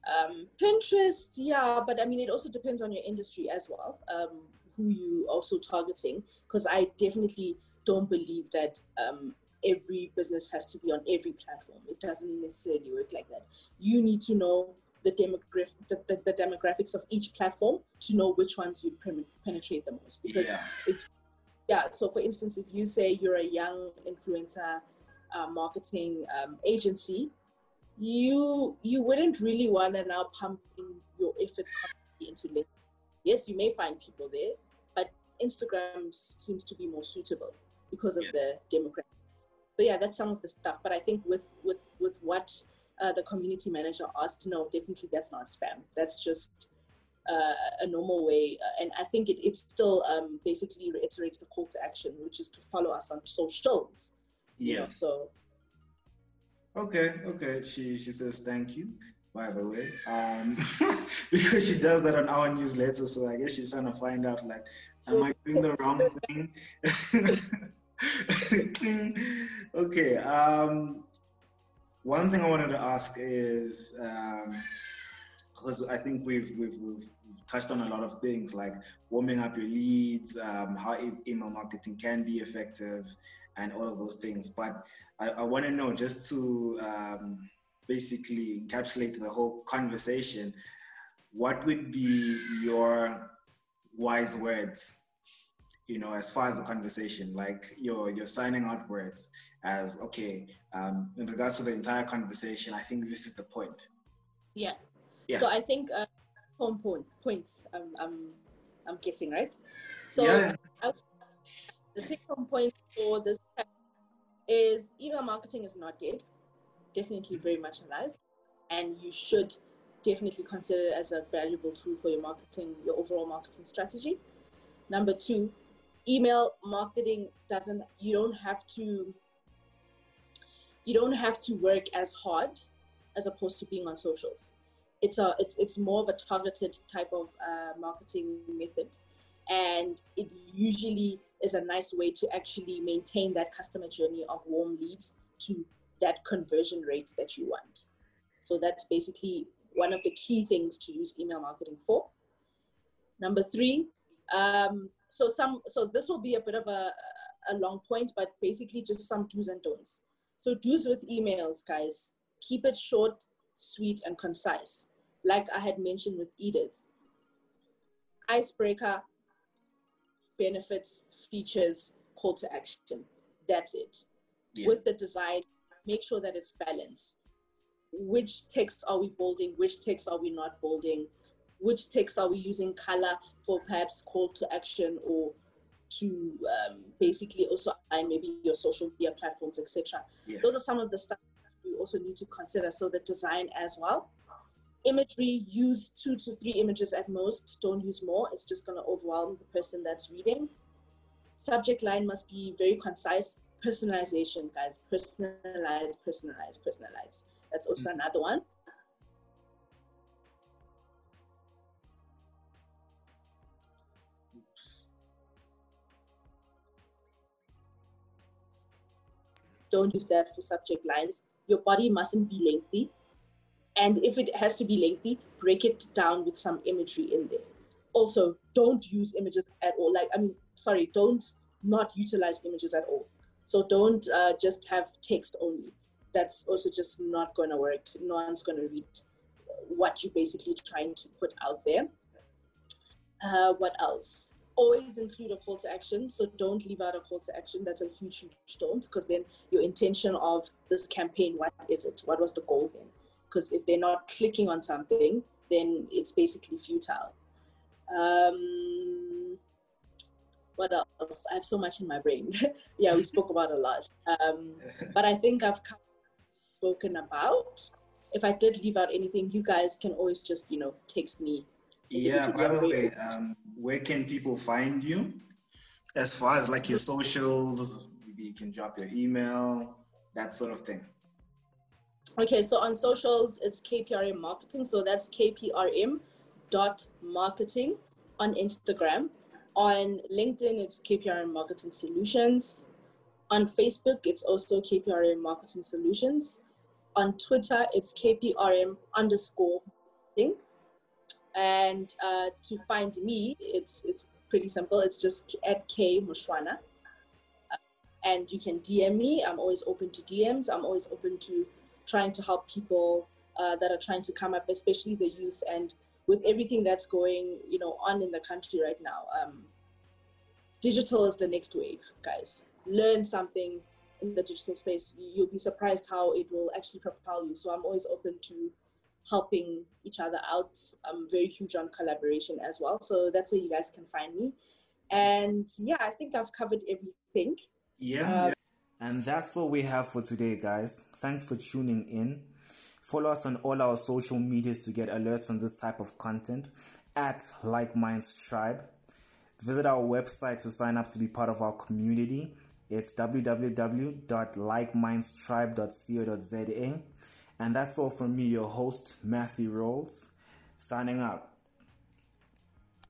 Um, Pinterest, yeah, but I mean, it also depends on your industry as well. Um, who you also targeting because i definitely don't believe that um, every business has to be on every platform it doesn't necessarily work like that you need to know the, demograph- the, the, the demographics of each platform to know which ones you penetrate the most because yeah. if yeah so for instance if you say you're a young influencer uh, marketing um, agency you you wouldn't really want to now pump in your efforts into LinkedIn. Yes, you may find people there, Instagram seems to be more suitable because of the demographic. So yeah, that's some of the stuff. But I think with with with what uh, the community manager asked, no, definitely that's not spam. That's just uh, a normal way, uh, and I think it it still um, basically reiterates the call to action, which is to follow us on socials. Yes. know, so. Okay. Okay. She she says thank you by the way, um, because she does that on our newsletter. So I guess she's trying to find out, like, am I doing the wrong thing? okay. Um, one thing I wanted to ask is because um, I think we've, we've, we've touched on a lot of things like warming up your leads, um, how email marketing can be effective, and all of those things. But I, I want to know just to um, basically encapsulate the whole conversation, what would be your wise words you know, as far as the conversation, like you're you're signing out words as okay, um, in regards to the entire conversation, I think this is the point. Yeah. Yeah. So I think uh, home points points. I'm I'm I'm guessing right. So Yeah. I, the take home point for this is email marketing is not dead. Definitely very much alive, and you should definitely consider it as a valuable tool for your marketing, your overall marketing strategy. Number two, email marketing doesn't you don't have to you don't have to work as hard as opposed to being on socials it's a it's it's more of a targeted type of uh, marketing method and it usually is a nice way to actually maintain that customer journey of warm leads to that conversion rate that you want. So that's basically one of the key things to use email marketing for. Number three um, so some so this will be a bit of a, a long point but basically just some do's and don'ts. So do's with emails guys. Keep it short sweet and concise. Like i had mentioned with edith. Icebreaker benefits features call to action. That's it. Yeah. with the design make sure that it's balanced. Which texts are we bolding? Which texts are we not bolding? Which texts are we using color for perhaps call to action or to um, basically also align maybe your social media platforms etc Yeah. those are some of the stuff you also need to consider. So the design as well. Imagery use two to three images at most. Don't use more. It's just going to overwhelm the person that's reading. Subject line must be very concise personalization guys personalize personalize personalize that's also mm. another one Oops. don't use that for subject lines. Your body mustn't be lengthy. And if it has to be lengthy, break it down with some imagery in there. Also, don't use images at all. Like, I mean, sorry, don't not utilize images at all. So don't uh, just have text only. That's also just not going to work. No one's going to read what you're basically trying to put out there. Uh, what else? Always include a call to action. So don't leave out a call to action. That's a huge, huge don't, because then your intention of this campaign, what is it? What was the goal then? Because if they're not clicking on something, then it's basically futile. Um, what else? I have so much in my brain. yeah, we spoke about a lot. Um, but I think I've kind spoken about. If I did leave out anything, you guys can always just, you know, text me Yeah, by the way, um, where can people find you? As far as like your socials, maybe you can drop your email, that sort of thing. Okay, so on socials, it's KPRM Marketing. So that's KPRM dot marketing on Instagram. On LinkedIn, it's KPRM Marketing Solutions. On Facebook, it's also KPRM Marketing Solutions. On Twitter, it's KPRM underscore thing. And uh, to find me, it's it's pretty simple. It's just at K Mushwana. And you can DM me. I'm always open to DMs. I'm always open to trying to help people uh, that are trying to come up, especially the youth. And with everything that's going, you know, on in the country right now, um, digital is the next wave, guys. Learn something in the digital space. You'll be surprised how it will actually propel you. So I'm always open to helping each other out. I'm very huge on collaboration as well. So that's where you guys can find me. And yeah, I think I've covered everything. Yeah, Uh, yeah. And that's all we have for today, guys. Thanks for tuning in. Follow us on all our social medias to get alerts on this type of content at Like Minds Tribe. Visit our website to sign up to be part of our community. It's www.likemindstribe.co.za. And that's all from me, your host, Matthew Rolls, signing out.